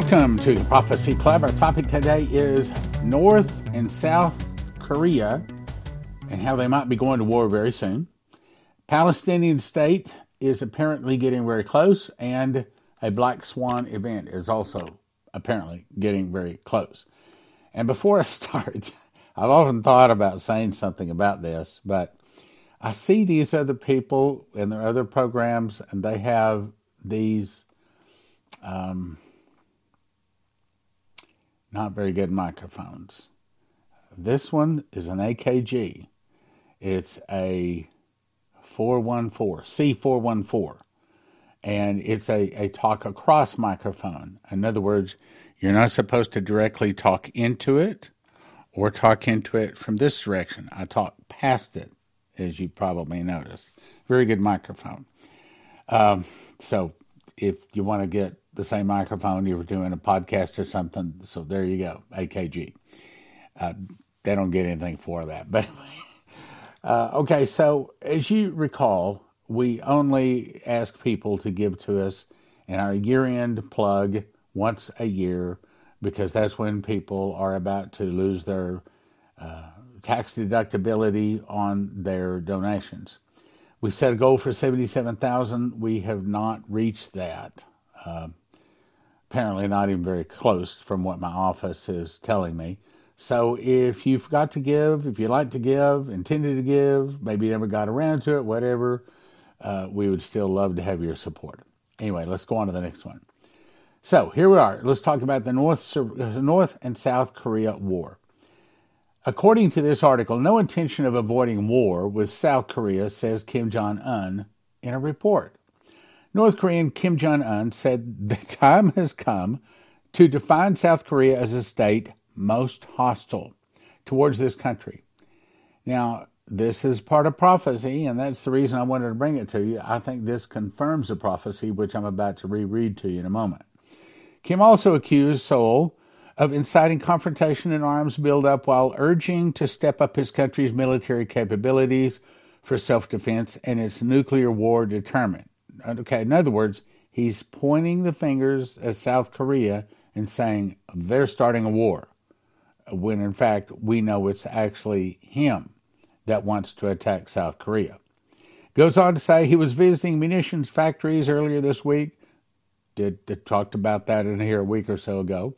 Welcome to the Prophecy Club. Our topic today is North and South Korea and how they might be going to war very soon. Palestinian state is apparently getting very close, and a black swan event is also apparently getting very close. And before I start, I've often thought about saying something about this, but I see these other people and their other programs, and they have these um, not very good microphones. This one is an AKG. It's a 414, C414, and it's a, a talk across microphone. In other words, you're not supposed to directly talk into it or talk into it from this direction. I talk past it, as you probably noticed. Very good microphone. Um, so if you want to get the same microphone, you were doing a podcast or something. So there you go, AKG. Uh, they don't get anything for that, but uh, okay. So as you recall, we only ask people to give to us in our year-end plug once a year because that's when people are about to lose their uh, tax deductibility on their donations. We set a goal for 77,000. We have not reached that. Uh, apparently, not even very close from what my office is telling me. So, if you forgot to give, if you like to give, intended to give, maybe never got around to it, whatever, uh, we would still love to have your support. Anyway, let's go on to the next one. So here we are. Let's talk about the North, North and South Korea war. According to this article, no intention of avoiding war with South Korea, says Kim Jong un in a report. North Korean Kim Jong un said the time has come to define South Korea as a state most hostile towards this country. Now, this is part of prophecy, and that's the reason I wanted to bring it to you. I think this confirms the prophecy, which I'm about to reread to you in a moment. Kim also accused Seoul of inciting confrontation and arms buildup while urging to step up his country's military capabilities for self defense and its nuclear war deterrent. Okay, in other words, he's pointing the fingers at South Korea and saying they're starting a war, when in fact we know it's actually him that wants to attack South Korea. Goes on to say he was visiting munitions factories earlier this week did, did talked about that in here a week or so ago.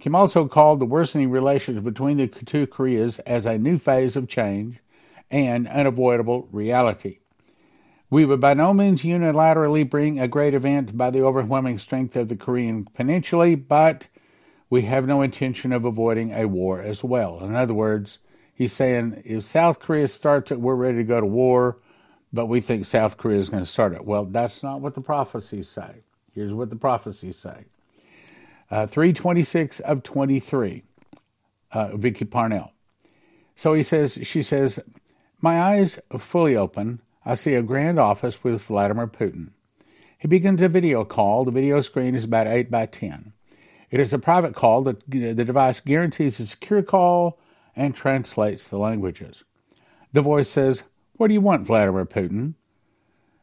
Kim also called the worsening relations between the two Koreas as a new phase of change and unavoidable reality. We would by no means unilaterally bring a great event by the overwhelming strength of the Korean Peninsula, but we have no intention of avoiding a war as well. In other words, he's saying if South Korea starts it, we're ready to go to war, but we think South Korea is going to start it. Well, that's not what the prophecies say. Here's what the prophecies say. Uh, 326 of 23, uh, Vicky Parnell. So he says, she says, My eyes fully open. I see a grand office with Vladimir Putin. He begins a video call. The video screen is about 8 by 10. It is a private call. The, the device guarantees a secure call and translates the languages. The voice says, What do you want, Vladimir Putin?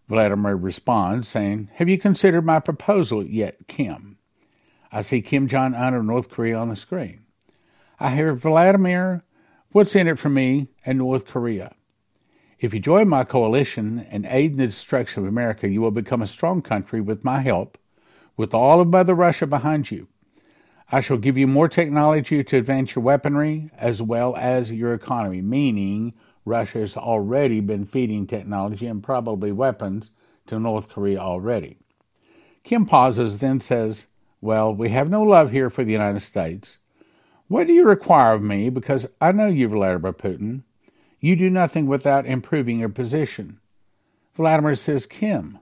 Vladimir responds, saying, Have you considered my proposal yet, Kim? I see Kim Jong un of North Korea on the screen. I hear, Vladimir, what's in it for me and North Korea? If you join my coalition and aid in the destruction of America, you will become a strong country with my help, with all of Mother Russia behind you. I shall give you more technology to advance your weaponry as well as your economy, meaning Russia has already been feeding technology and probably weapons to North Korea already. Kim pauses, then says, Well, we have no love here for the United States. What do you require of me? Because I know you, Vladimir Putin. You do nothing without improving your position. Vladimir says, Kim,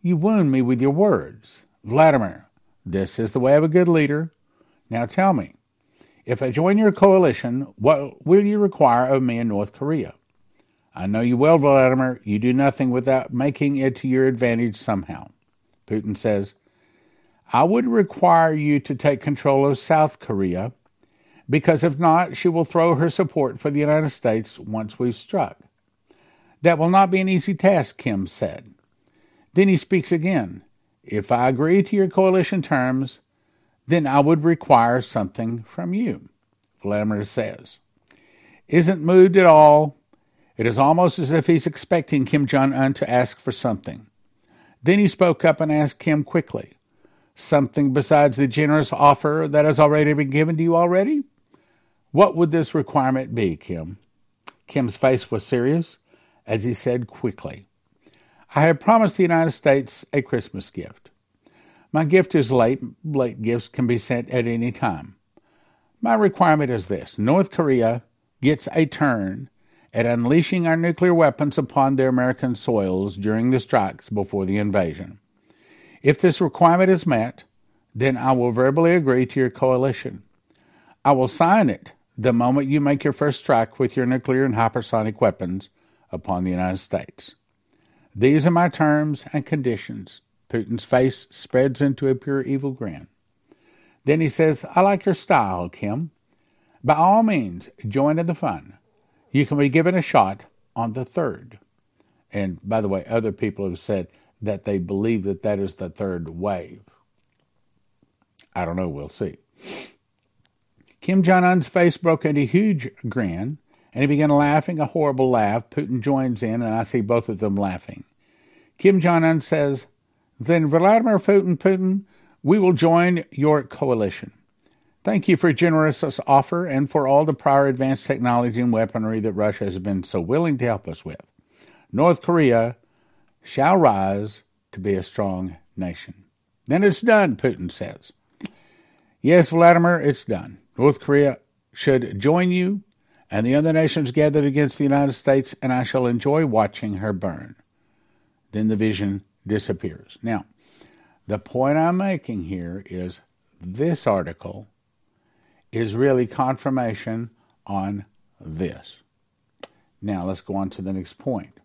you wound me with your words. Vladimir, this is the way of a good leader. Now tell me, if I join your coalition, what will you require of me in North Korea? I know you well, Vladimir. You do nothing without making it to your advantage somehow. Putin says, I would require you to take control of South Korea, because if not, she will throw her support for the United States once we've struck. That will not be an easy task, Kim said. Then he speaks again. If I agree to your coalition terms, then I would require something from you. Vladimir says. Isn't moved at all. It is almost as if he's expecting Kim Jong un to ask for something. Then he spoke up and asked Kim quickly, Something besides the generous offer that has already been given to you already? What would this requirement be, Kim? Kim's face was serious as he said quickly, I have promised the United States a Christmas gift. My gift is late. Late gifts can be sent at any time. My requirement is this North Korea gets a turn at unleashing our nuclear weapons upon their American soils during the strikes before the invasion. If this requirement is met, then I will verbally agree to your coalition. I will sign it the moment you make your first strike with your nuclear and hypersonic weapons upon the United States. These are my terms and conditions. Putin's face spreads into a pure evil grin. Then he says, I like your style, Kim. By all means, join in the fun. You can be given a shot on the third. And by the way, other people have said that they believe that that is the third wave. I don't know, we'll see. Kim Jong un's face broke into a huge grin, and he began laughing a horrible laugh. Putin joins in, and I see both of them laughing. Kim Jong un says, Then Vladimir Putin, Putin, we will join your coalition. Thank you for your generous offer and for all the prior advanced technology and weaponry that Russia has been so willing to help us with. North Korea shall rise to be a strong nation. Then it's done, Putin says. Yes, Vladimir, it's done. North Korea should join you and the other nations gathered against the United States, and I shall enjoy watching her burn. Then the vision disappears. Now, the point I'm making here is this article is really confirmation on this. Now let's go on to the next point.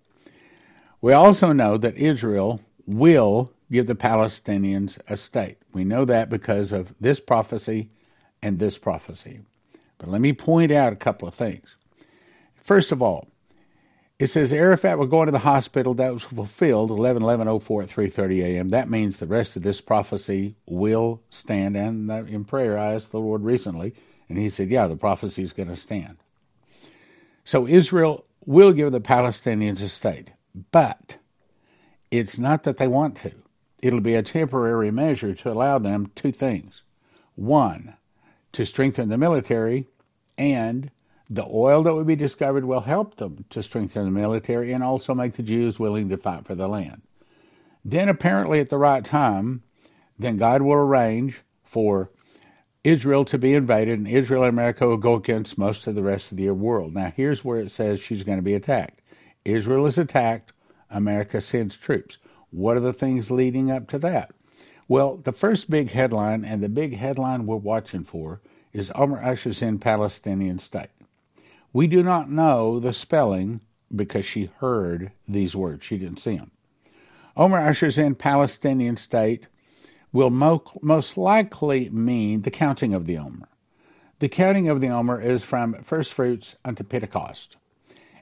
We also know that Israel will give the Palestinians a state. We know that because of this prophecy and this prophecy. But let me point out a couple of things. First of all, it says Arafat will go into the hospital. That was fulfilled 11 11 04 at 3.30 a.m. That means the rest of this prophecy will stand. And in prayer, I asked the Lord recently, and he said, yeah, the prophecy is going to stand. So Israel will give the Palestinians a state. But it's not that they want to. It'll be a temporary measure to allow them two things. One, to strengthen the military and the oil that would be discovered will help them to strengthen the military and also make the Jews willing to fight for the land. Then, apparently, at the right time, then God will arrange for Israel to be invaded, and Israel and America will go against most of the rest of the world. Now, here's where it says she's going to be attacked. Israel is attacked, America sends troops. What are the things leading up to that? Well, the first big headline, and the big headline we're watching for, is Omar ushers in Palestinian state. We do not know the spelling because she heard these words. She didn't see them. Omar ushers in Palestinian state will mo- most likely mean the counting of the Omer. The counting of the Omer is from first fruits unto Pentecost.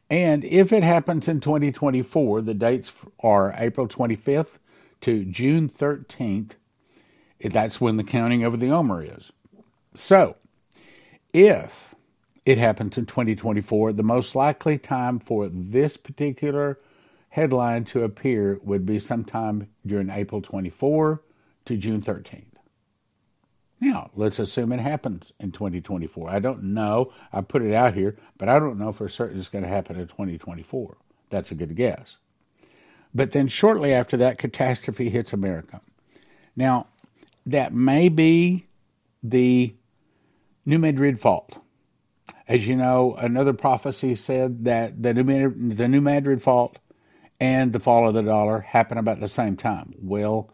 And if it happens in 2024, the dates are April 25th to June 13th. That's when the counting of the Omer is. So, if it happens in 2024. The most likely time for this particular headline to appear would be sometime during April 24 to June 13th. Now, let's assume it happens in 2024. I don't know. I put it out here, but I don't know for certain it's going to happen in 2024. That's a good guess. But then shortly after that, catastrophe hits America. Now, that may be the New Madrid fault. As you know, another prophecy said that the New, the New Madrid fault and the fall of the dollar happen about the same time. Well,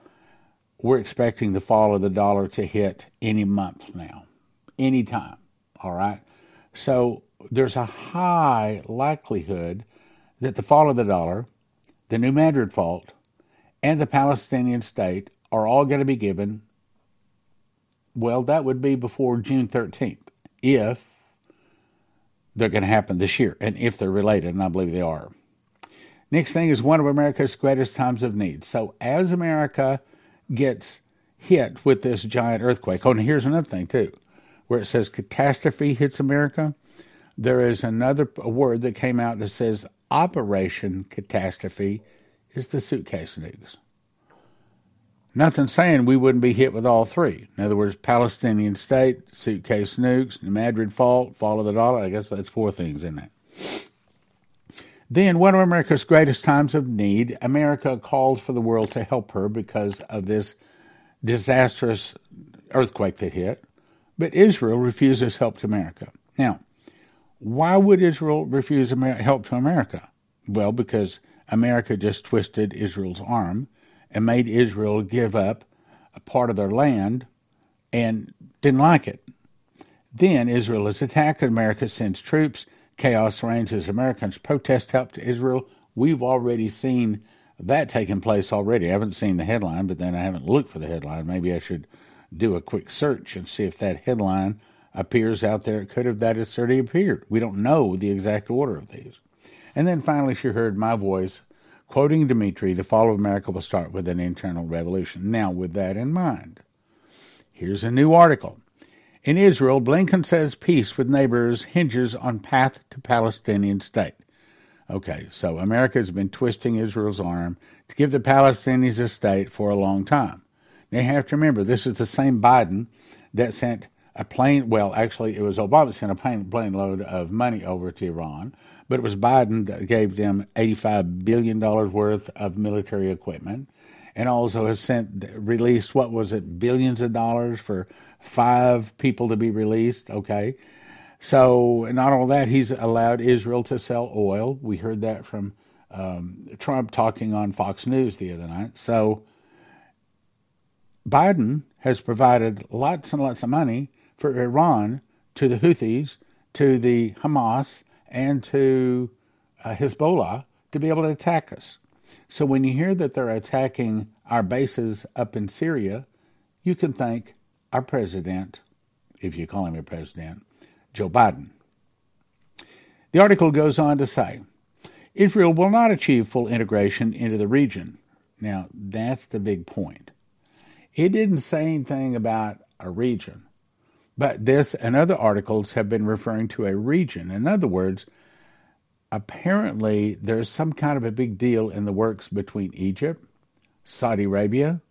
we're expecting the fall of the dollar to hit any month now, any time. All right. So there's a high likelihood that the fall of the dollar, the New Madrid fault, and the Palestinian state are all going to be given. Well, that would be before June 13th, if they're going to happen this year, and if they're related, and I believe they are. Next thing is one of America's greatest times of need. So as America gets hit with this giant earthquake. Oh, and here's another thing, too, where it says catastrophe hits America. There is another word that came out that says Operation Catastrophe is the suitcase nukes. Nothing saying we wouldn't be hit with all three. In other words, Palestinian state, suitcase nukes, Madrid fault, fall of the dollar. I guess that's four things in that. Then, one of America's greatest times of need, America called for the world to help her because of this disastrous earthquake that hit. But Israel refuses help to America. Now, why would Israel refuse help to America? Well, because America just twisted Israel's arm and made Israel give up a part of their land and didn't like it. Then Israel is attacked, America sends troops. Chaos reigns as Americans protest help to Israel. We've already seen that taking place already. I haven't seen the headline, but then I haven't looked for the headline. Maybe I should do a quick search and see if that headline appears out there. It could have that it's already appeared. We don't know the exact order of these. And then finally, she heard my voice quoting Dimitri, the fall of America will start with an internal revolution. Now, with that in mind, here's a new article. In Israel, Blinken says peace with neighbors hinges on path to Palestinian state. Okay, so America has been twisting Israel's arm to give the Palestinians a state for a long time. They have to remember this is the same Biden that sent a plane, well, actually, it was Obama sent a plane, plane load of money over to Iran, but it was Biden that gave them $85 billion worth of military equipment and also has sent, released, what was it, billions of dollars for five people to be released, okay? So, not all that, he's allowed Israel to sell oil. We heard that from um, Trump talking on Fox News the other night. So, Biden has provided lots and lots of money for Iran to the Houthis, to the Hamas, and to uh, Hezbollah to be able to attack us. So when you hear that they're attacking our bases up in Syria, you can thank our president, if you call him a president, Joe Biden. The article goes on to say Israel will not achieve full integration into the region. Now, that's the big point. It didn't say anything about a region. But this and other articles have been referring to a region. In other words, apparently there's some kind of a big deal in the works between Egypt, Saudi Arabia,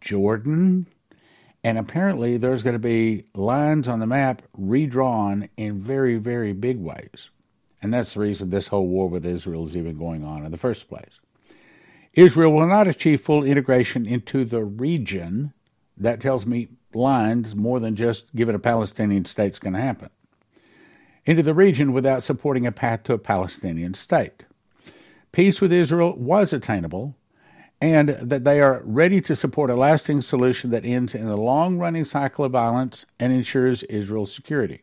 Jordan, and apparently there's going to be lines on the map redrawn in very, very big ways. And that's the reason this whole war with Israel is even going on in the first place. Israel will not achieve full integration into the region. That tells me lines more than just giving a Palestinian state's going to happen into the region without supporting a path to a Palestinian state. Peace with Israel was attainable, and that they are ready to support a lasting solution that ends in a long running cycle of violence and ensures Israel's security.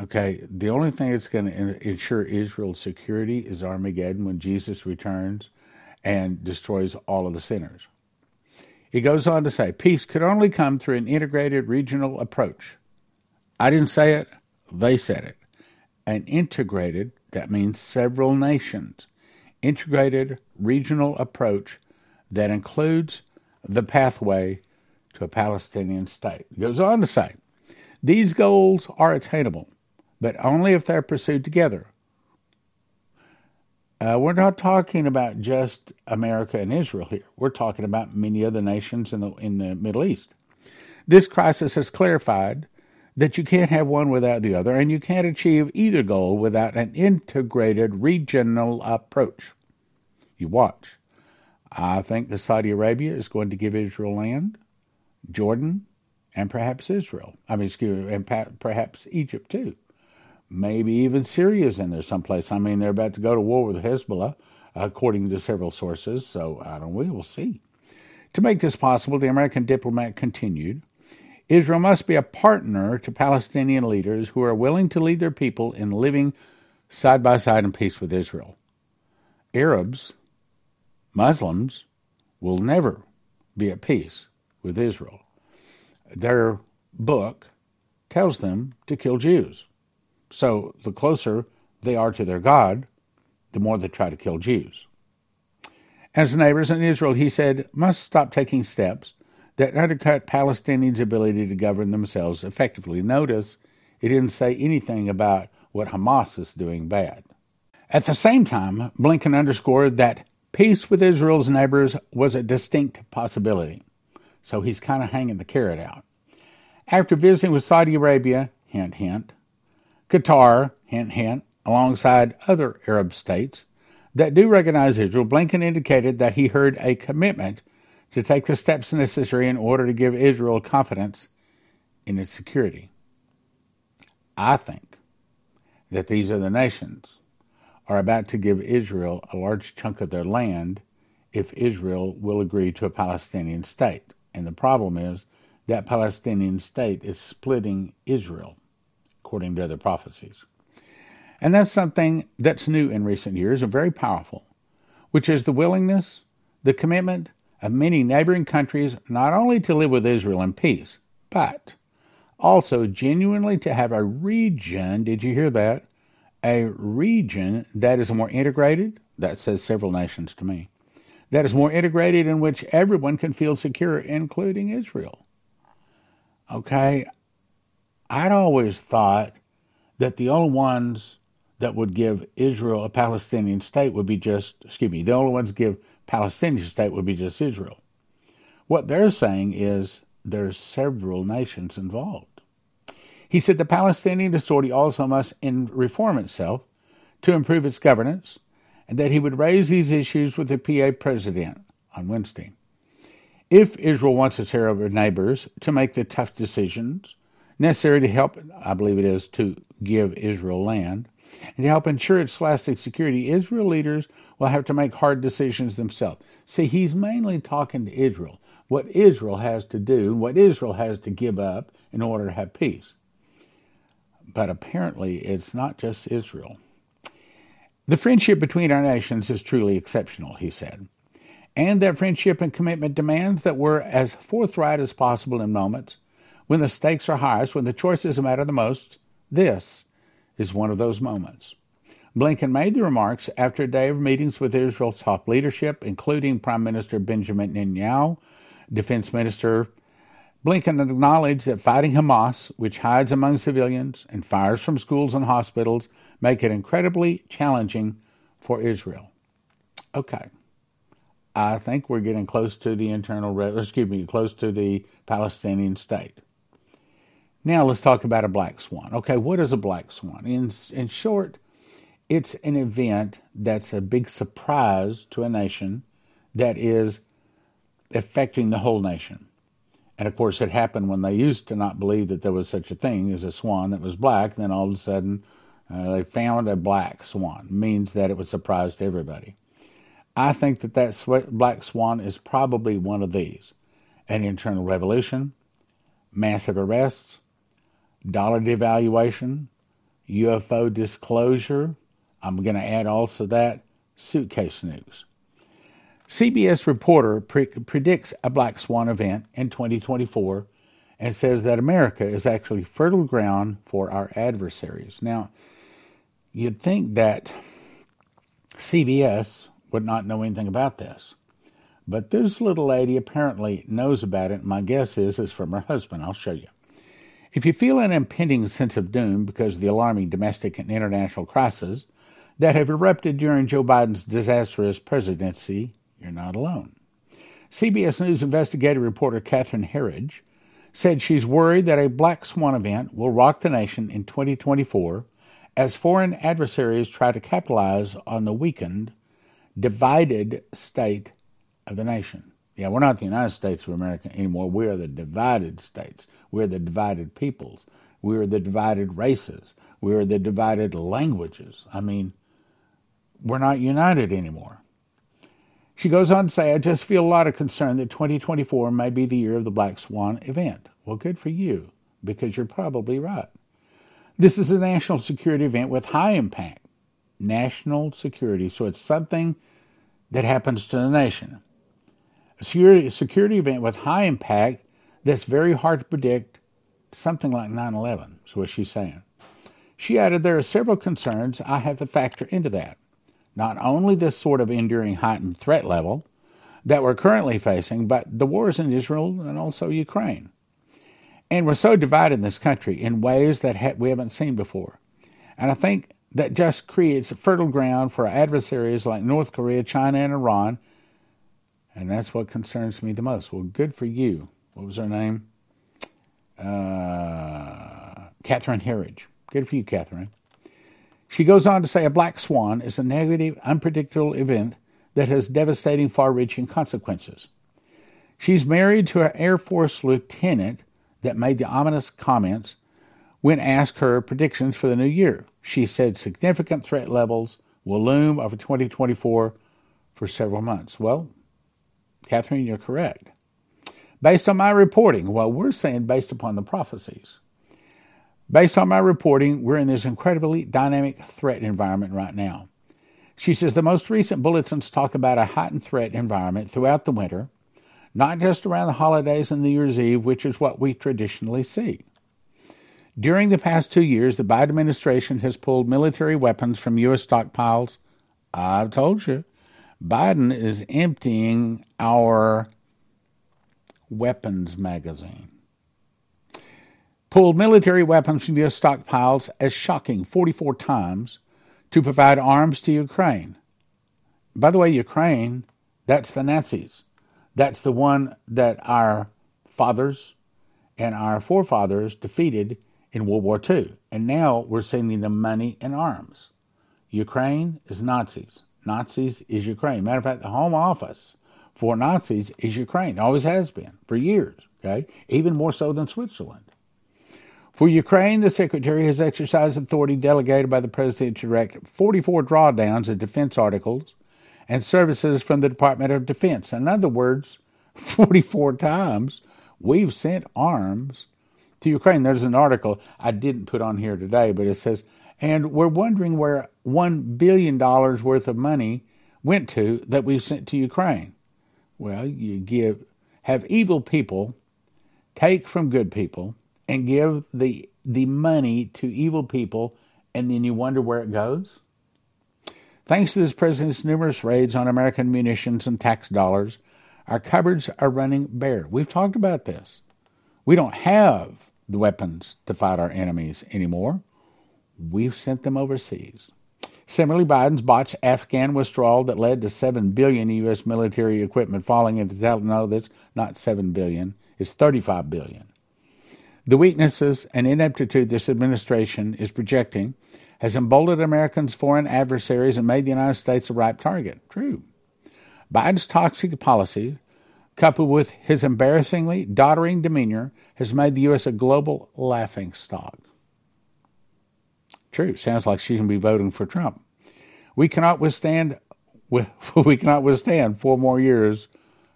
Okay, the only thing that's going to ensure Israel's security is Armageddon when Jesus returns and destroys all of the sinners. He goes on to say peace could only come through an integrated regional approach. I didn't say it, they said it. An integrated, that means several nations, integrated regional approach that includes the pathway to a Palestinian state. It goes on to say these goals are attainable, but only if they're pursued together uh, we're not talking about just America and Israel here. We're talking about many other nations in the in the Middle East. This crisis has clarified that you can't have one without the other, and you can't achieve either goal without an integrated regional approach. You watch. I think that Saudi Arabia is going to give Israel land, Jordan, and perhaps Israel. I mean, excuse me, and perhaps Egypt too. Maybe even Syria's in there someplace. I mean, they're about to go to war with Hezbollah, according to several sources. So I don't. We will see. To make this possible, the American diplomat continued. Israel must be a partner to Palestinian leaders who are willing to lead their people in living side by side in peace with Israel. Arabs, Muslims, will never be at peace with Israel. Their book tells them to kill Jews. So the closer they are to their God, the more they try to kill Jews. As neighbors in Israel, he said, must stop taking steps that undercut Palestinians' ability to govern themselves effectively. Notice it didn't say anything about what Hamas is doing bad. At the same time, Blinken underscored that peace with Israel's neighbors was a distinct possibility. So he's kind of hanging the carrot out. After visiting with Saudi Arabia, hint, hint, Qatar, hint, hint, alongside other Arab states that do recognize Israel, Blinken indicated that he heard a commitment to take the steps necessary in order to give Israel confidence in its security. I think that these other nations are about to give Israel a large chunk of their land if Israel will agree to a Palestinian state. And the problem is that Palestinian state is splitting Israel, according to other prophecies. And that's something that's new in recent years and very powerful, which is the willingness, the commitment of many neighboring countries not only to live with Israel in peace, but also genuinely to have a region, did you hear that? A region that is more integrated, that says several nations to me, that is more integrated in which everyone can feel secure, including Israel. Okay, I'd always thought that the only ones that would give Israel a Palestinian state would be just, excuse me, the only ones give Palestinian state would be just Israel. What they're saying is there's several nations involved. He said the Palestinian Authority also must reform itself to improve its governance, and that he would raise these issues with the PA president on Wednesday. If Israel wants its Arab neighbors to make the tough decisions necessary to help, I believe it is, to give Israel land, and to help ensure its lasting security, Israel leaders will have to make hard decisions themselves. See, he's mainly talking to Israel, what Israel has to do, what Israel has to give up in order to have peace. But apparently, it's not just Israel. The friendship between our nations is truly exceptional, he said. And that friendship and commitment demands that we're as forthright as possible in moments when the stakes are highest, when the choices matter the most. This is one of those moments. Blinken made the remarks after a day of meetings with Israel's top leadership, including Prime Minister Benjamin Netanyahu, Defense Minister Blinken acknowledged that fighting Hamas, which hides among civilians and fires from schools and hospitals, make it incredibly challenging for Israel. Okay. I think we're getting close to the internal, excuse me, close to the Palestinian state. Now let's talk about a black swan. Okay, what is a black swan? In, in short, it's an event that's a big surprise to a nation that is affecting the whole nation. And of course, it happened when they used to not believe that there was such a thing as a swan that was black. And then all of a sudden, uh, they found a black swan. Means that it was a surprise to everybody. I think that that sw- black swan is probably one of these an internal revolution, massive arrests, dollar devaluation, UFO disclosure. I'm going to add also that suitcase nukes. CBS reporter pre- predicts a black swan event in 2024 and says that America is actually fertile ground for our adversaries. Now, you'd think that CBS would not know anything about this. But this little lady apparently knows about it. My guess is it's from her husband. I'll show you. If you feel an impending sense of doom because of the alarming domestic and international crises that have erupted during Joe Biden's disastrous presidency, you're not alone. CBS News investigative reporter Catherine Herridge said she's worried that a black swan event will rock the nation in 2024 as foreign adversaries try to capitalize on the weakened, divided state of the nation. Yeah, we're not the United States of America anymore. We are the divided states. We're the divided peoples. We are the divided races. We are the divided languages. I mean, we're not united anymore. She goes on to say, I just feel a lot of concern that 2024 may be the year of the Black Swan event. Well, good for you, because you're probably right. This is a national security event with high impact. National security, so it's something that happens to the nation. Security, security event with high impact that's very hard to predict, something like 9 11, is what she's saying. She added, There are several concerns I have to factor into that not only this sort of enduring heightened threat level, that we're currently facing, but the wars in Israel and also Ukraine. And we're so divided in this country in ways that ha- we haven't seen before. And I think that just creates fertile ground for adversaries like North Korea, China, and Iran. And that's what concerns me the most. Well, good for you. What was her name? Uh, Catherine Herridge. Good for you, Catherine. She goes on to say a black swan is a negative, unpredictable event that has devastating, far reaching consequences. She's married to an Air Force lieutenant that made the ominous comments when asked her predictions for the new year. She said significant threat levels will loom over 2024 for several months. Well, Catherine, you're correct. Based on my reporting, well, we're saying based upon the prophecies. Based on my reporting, we're in this incredibly dynamic threat environment right now. She says the most recent bulletins talk about a heightened threat environment throughout the winter, not just around the holidays and New Year's Eve, which is what we traditionally see. During the past two years, the Biden administration has pulled military weapons from U.S. stockpiles. I've told you, Biden is emptying our weapons magazine. Pulled military weapons from U.S. stockpiles as shocking 44 times to provide arms to Ukraine. By the way, Ukraine, that's the Nazis. That's the one that our fathers and our forefathers defeated in World War II. And now we're sending them money and arms. Ukraine is Nazis. Nazis is Ukraine. Matter of fact, the home office for Nazis is Ukraine. Always has been for years. Okay, even more so than Switzerland. For Ukraine, the Secretary has exercised authority delegated by the President to direct 44 drawdowns of defense articles and services from the Department of Defense. In other words, 44 times we've sent arms to Ukraine. There's an article I didn't put on here today, but it says, and we're wondering where $1 billion worth of money went to that we've sent to Ukraine. Well, you give, have evil people take from good people and give the the money to evil people and then you wonder where it goes? Thanks to this president's numerous raids on American munitions and tax dollars, our cupboards are running bare. We've talked about this. We don't have the weapons to fight our enemies anymore. We've sent them overseas. Similarly, Biden's botched Afghan withdrawal that led to seven billion U.S. military equipment falling into Taliban. No, that's not seven billion. It's thirty-five billion. The weaknesses and ineptitude this administration is projecting has emboldened Americans' foreign adversaries and made the United States a ripe target. True. Biden's toxic policy, coupled with his embarrassingly doddering demeanor, has made the U.S. a global laughing stock. True. Sounds like she can be voting for Trump. We cannot withstand we cannot withstand four more years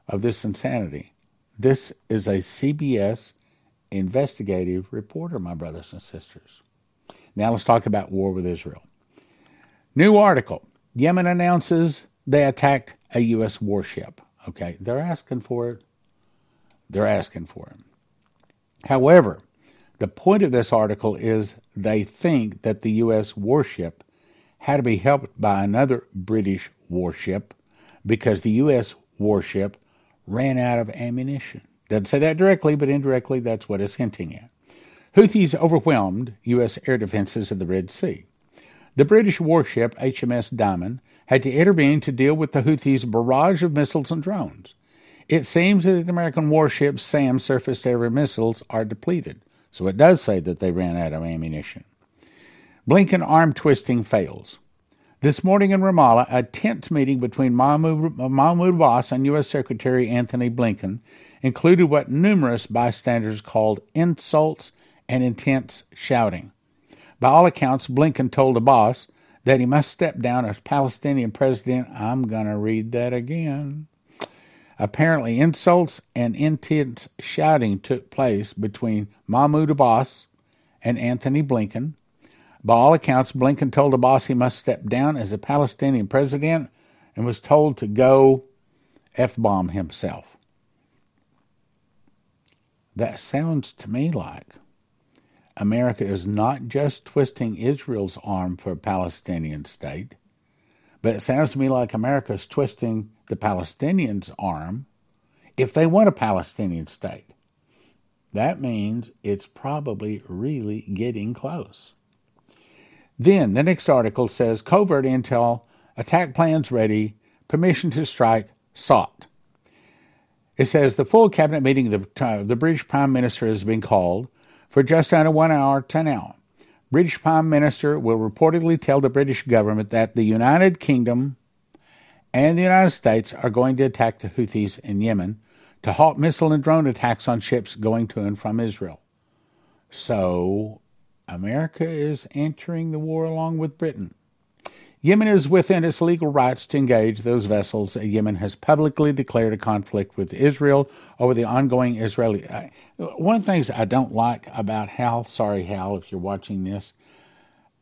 of this insanity. This is a CBS investigative reporter, my brothers and sisters. Now let's talk about war with Israel. New article Yemen announces they attacked a U.S. warship. Okay, they're asking for it. They're asking for it. However, the point of this article is they think that the U.S. warship had to be helped by another British warship because the U.S. warship ran out of ammunition. Doesn't say that directly, but indirectly, that's what it's hinting at. Houthis overwhelmed U.S. air defenses in the Red Sea. The British warship HMS Diamond had to intervene to deal with the Houthis' barrage of missiles and drones. It seems that the American warship's SAM surface to air missiles are depleted, so it does say that they ran out of ammunition. Blinken arm twisting fails. This morning in Ramallah, a tense meeting between Mahmoud, Abbas and U.S. Secretary Antony Blinken included what numerous bystanders called insults and intense shouting. By all accounts, Blinken told Abbas that he must step down as Palestinian president. I'm going to read that again. Apparently, insults and intense shouting took place between Mahmoud Abbas and Antony Blinken. By all accounts, Blinken told Abbas he must step down as a Palestinian president and was told to go F bomb himself. That sounds to me like America is not just twisting Israel's arm for a Palestinian state, but it sounds to me like America is twisting the Palestinians' arm if they want a Palestinian state. That means it's probably really getting close. Then the next article says covert intel, attack plans ready, permission to strike sought. It says the full cabinet meeting of the, uh, the British Prime Minister has been called for just under one hour to now. British Prime Minister will reportedly tell the British government that the United Kingdom and the United States are going to attack the Houthis in Yemen to halt missile and drone attacks on ships going to and from Israel. So, America is entering the war along with Britain. Yemen is within its legal rights to engage those vessels. Yemen has publicly declared a conflict with Israel over the ongoing Israeli. Uh, one of the things I don't like about Hal, sorry, Hal, if you're watching this,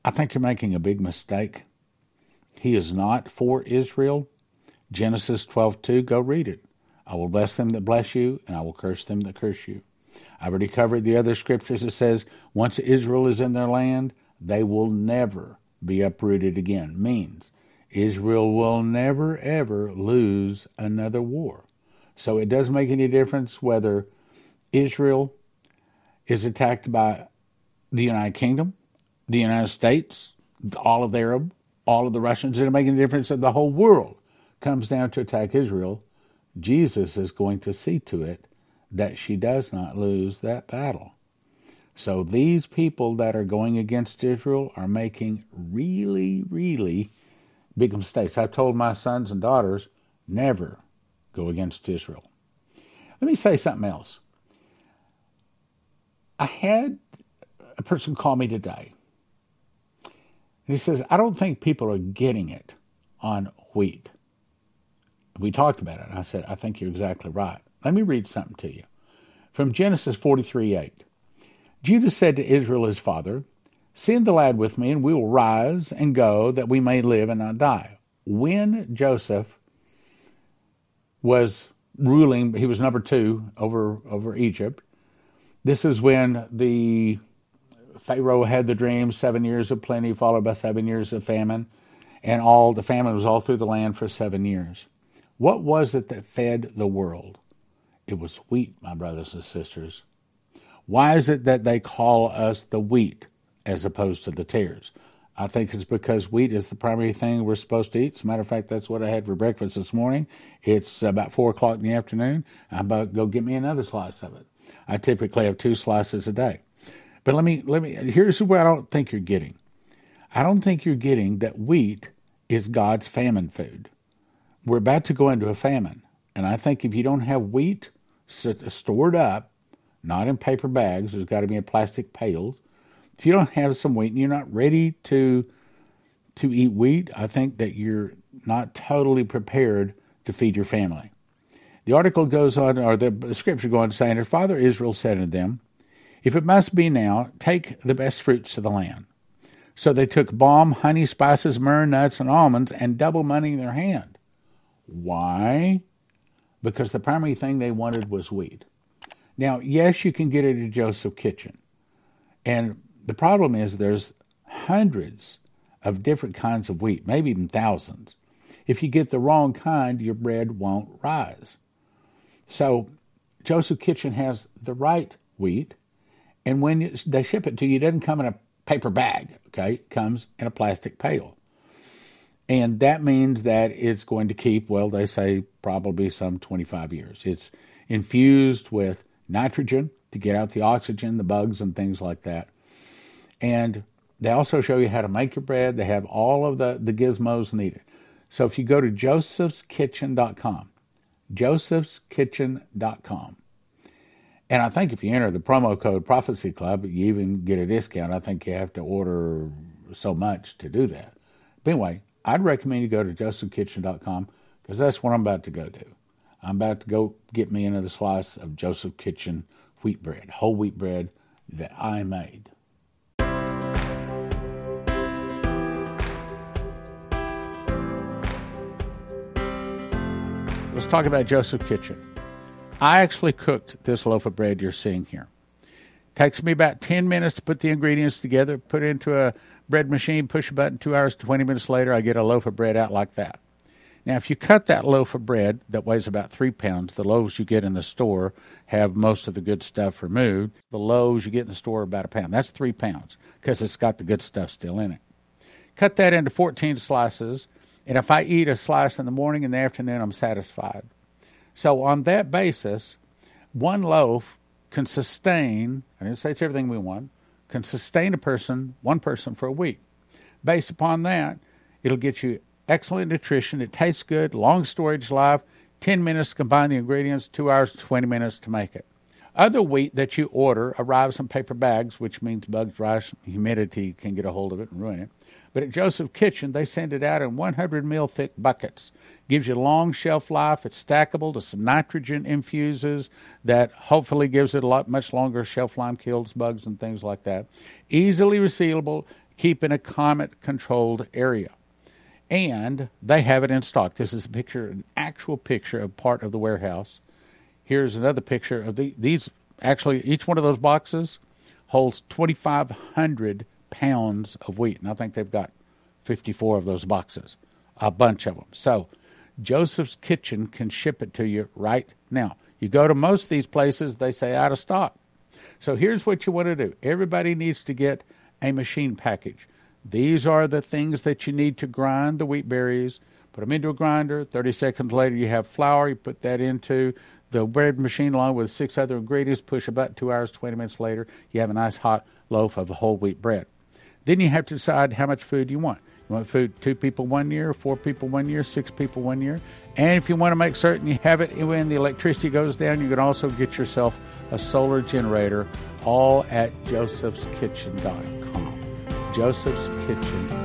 I think you're making a big mistake. He is not for Israel. Genesis 12:2, go read it. I will bless them that bless you, and I will curse them that curse you. I've already covered the other scriptures that says once Israel is in their land, they will never be uprooted again means Israel will never ever lose another war. So it doesn't make any difference whether Israel is attacked by the United Kingdom, the United States, all of the Arab, all of the Russians. It doesn't make any difference that the whole world comes down to attack Israel. Jesus is going to see to it that she does not lose that battle. So these people that are going against Israel are making really, really big mistakes. I've told my sons and daughters never go against Israel. Let me say something else. I had a person call me today. And he says, I don't think people are getting it on wheat. We talked about it. I said, I think you're exactly right. Let me read something to you from Genesis 43 8. Judah said to Israel his father, Send the lad with me, and we will rise and go, that we may live and not die. When Joseph was ruling, he was number two over, over Egypt. This is when the Pharaoh had the dream, seven years of plenty, followed by seven years of famine, and all the famine was all through the land for seven years. What was it that fed the world? It was wheat, my brothers and sisters. Why is it that they call us the wheat as opposed to the tares? I think it's because wheat is the primary thing we're supposed to eat. As a matter of fact, that's what I had for breakfast this morning. It's about four o'clock in the afternoon. I'm about to go get me another slice of it. I typically have two slices a day. But let me let me here's what I don't think you're getting. I don't think you're getting that wheat is God's famine food. We're about to go into a famine. And I think if you don't have wheat stored up, not in paper bags. There's got to be in plastic pails. If you don't have some wheat and you're not ready to to eat wheat, I think that you're not totally prepared to feed your family. The article goes on, or the scripture goes on to say, And her father Israel said to them, If it must be now, take the best fruits of the land. So they took balm, honey, spices, myrrh, nuts, and almonds, and double money in their hand. Why? Because the primary thing they wanted was wheat. Now, yes, you can get it at Joseph Kitchen. And the problem is there's hundreds of different kinds of wheat, maybe even thousands. If you get the wrong kind, your bread won't rise. So, Joseph Kitchen has the right wheat, and when they ship it to you, it doesn't come in a paper bag, okay? It comes in a plastic pail. And that means that it's going to keep, well, they say probably some 25 years. It's infused with nitrogen to get out the oxygen, the bugs, and things like that. And they also show you how to make your bread. They have all of the, the gizmos needed. So if you go to josephskitchen.com, josephskitchen.com, and I think if you enter the promo code Prophecy Club, you even get a discount. I think you have to order so much to do that. But anyway, I'd recommend you go to josephkitchen.com because that's what I'm about to go do. I'm about to go get me another slice of Joseph Kitchen wheat bread, whole wheat bread that I made. Let's talk about Joseph Kitchen. I actually cooked this loaf of bread you're seeing here. Takes me about 10 minutes to put the ingredients together, put it into a bread machine, push a button, two hours, 20 minutes later, I get a loaf of bread out like that. Now, if you cut that loaf of bread that weighs about three pounds, the loaves you get in the store have most of the good stuff removed. The loaves you get in the store are about a pound. That's three pounds because it's got the good stuff still in it. Cut that into 14 slices, and if I eat a slice in the morning and the afternoon, I'm satisfied. So, on that basis, one loaf can sustain, I didn't say it's everything we want, can sustain a person, one person, for a week. Based upon that, it'll get you excellent nutrition. It tastes good, long storage life, 10 minutes to combine the ingredients, 2 hours, 20 minutes to make it. Other wheat that you order arrives in paper bags, which means bugs, rice, humidity can get a hold of it and ruin it. But at Joseph Kitchen, they send it out in 100 mil thick buckets. Gives you long shelf life. It's stackable. It's nitrogen infuses that hopefully gives it a lot much longer shelf life, kills bugs and things like that. Easily resealable. Keep in a climate controlled area. And they have it in stock. This is a picture, an actual picture of part of the warehouse. Here's another picture of the, these. Actually, each one of those boxes holds 2,500 pounds of wheat. And I think they've got 54 of those boxes, a bunch of them. So Joseph's Kitchen can ship it to you right now. You go to most of these places, they say out of stock. So here's what you want to do everybody needs to get a machine package. These are the things that you need to grind the wheat berries. Put them into a grinder. 30 seconds later, you have flour. You put that into the bread machine along with six other ingredients. Push about two hours, 20 minutes later, you have a nice hot loaf of whole wheat bread. Then you have to decide how much food you want. You want food two people one year, four people one year, six people one year. And if you want to make certain you have it when the electricity goes down, you can also get yourself a solar generator, all at josephskitchen.com. Josephskitchen.com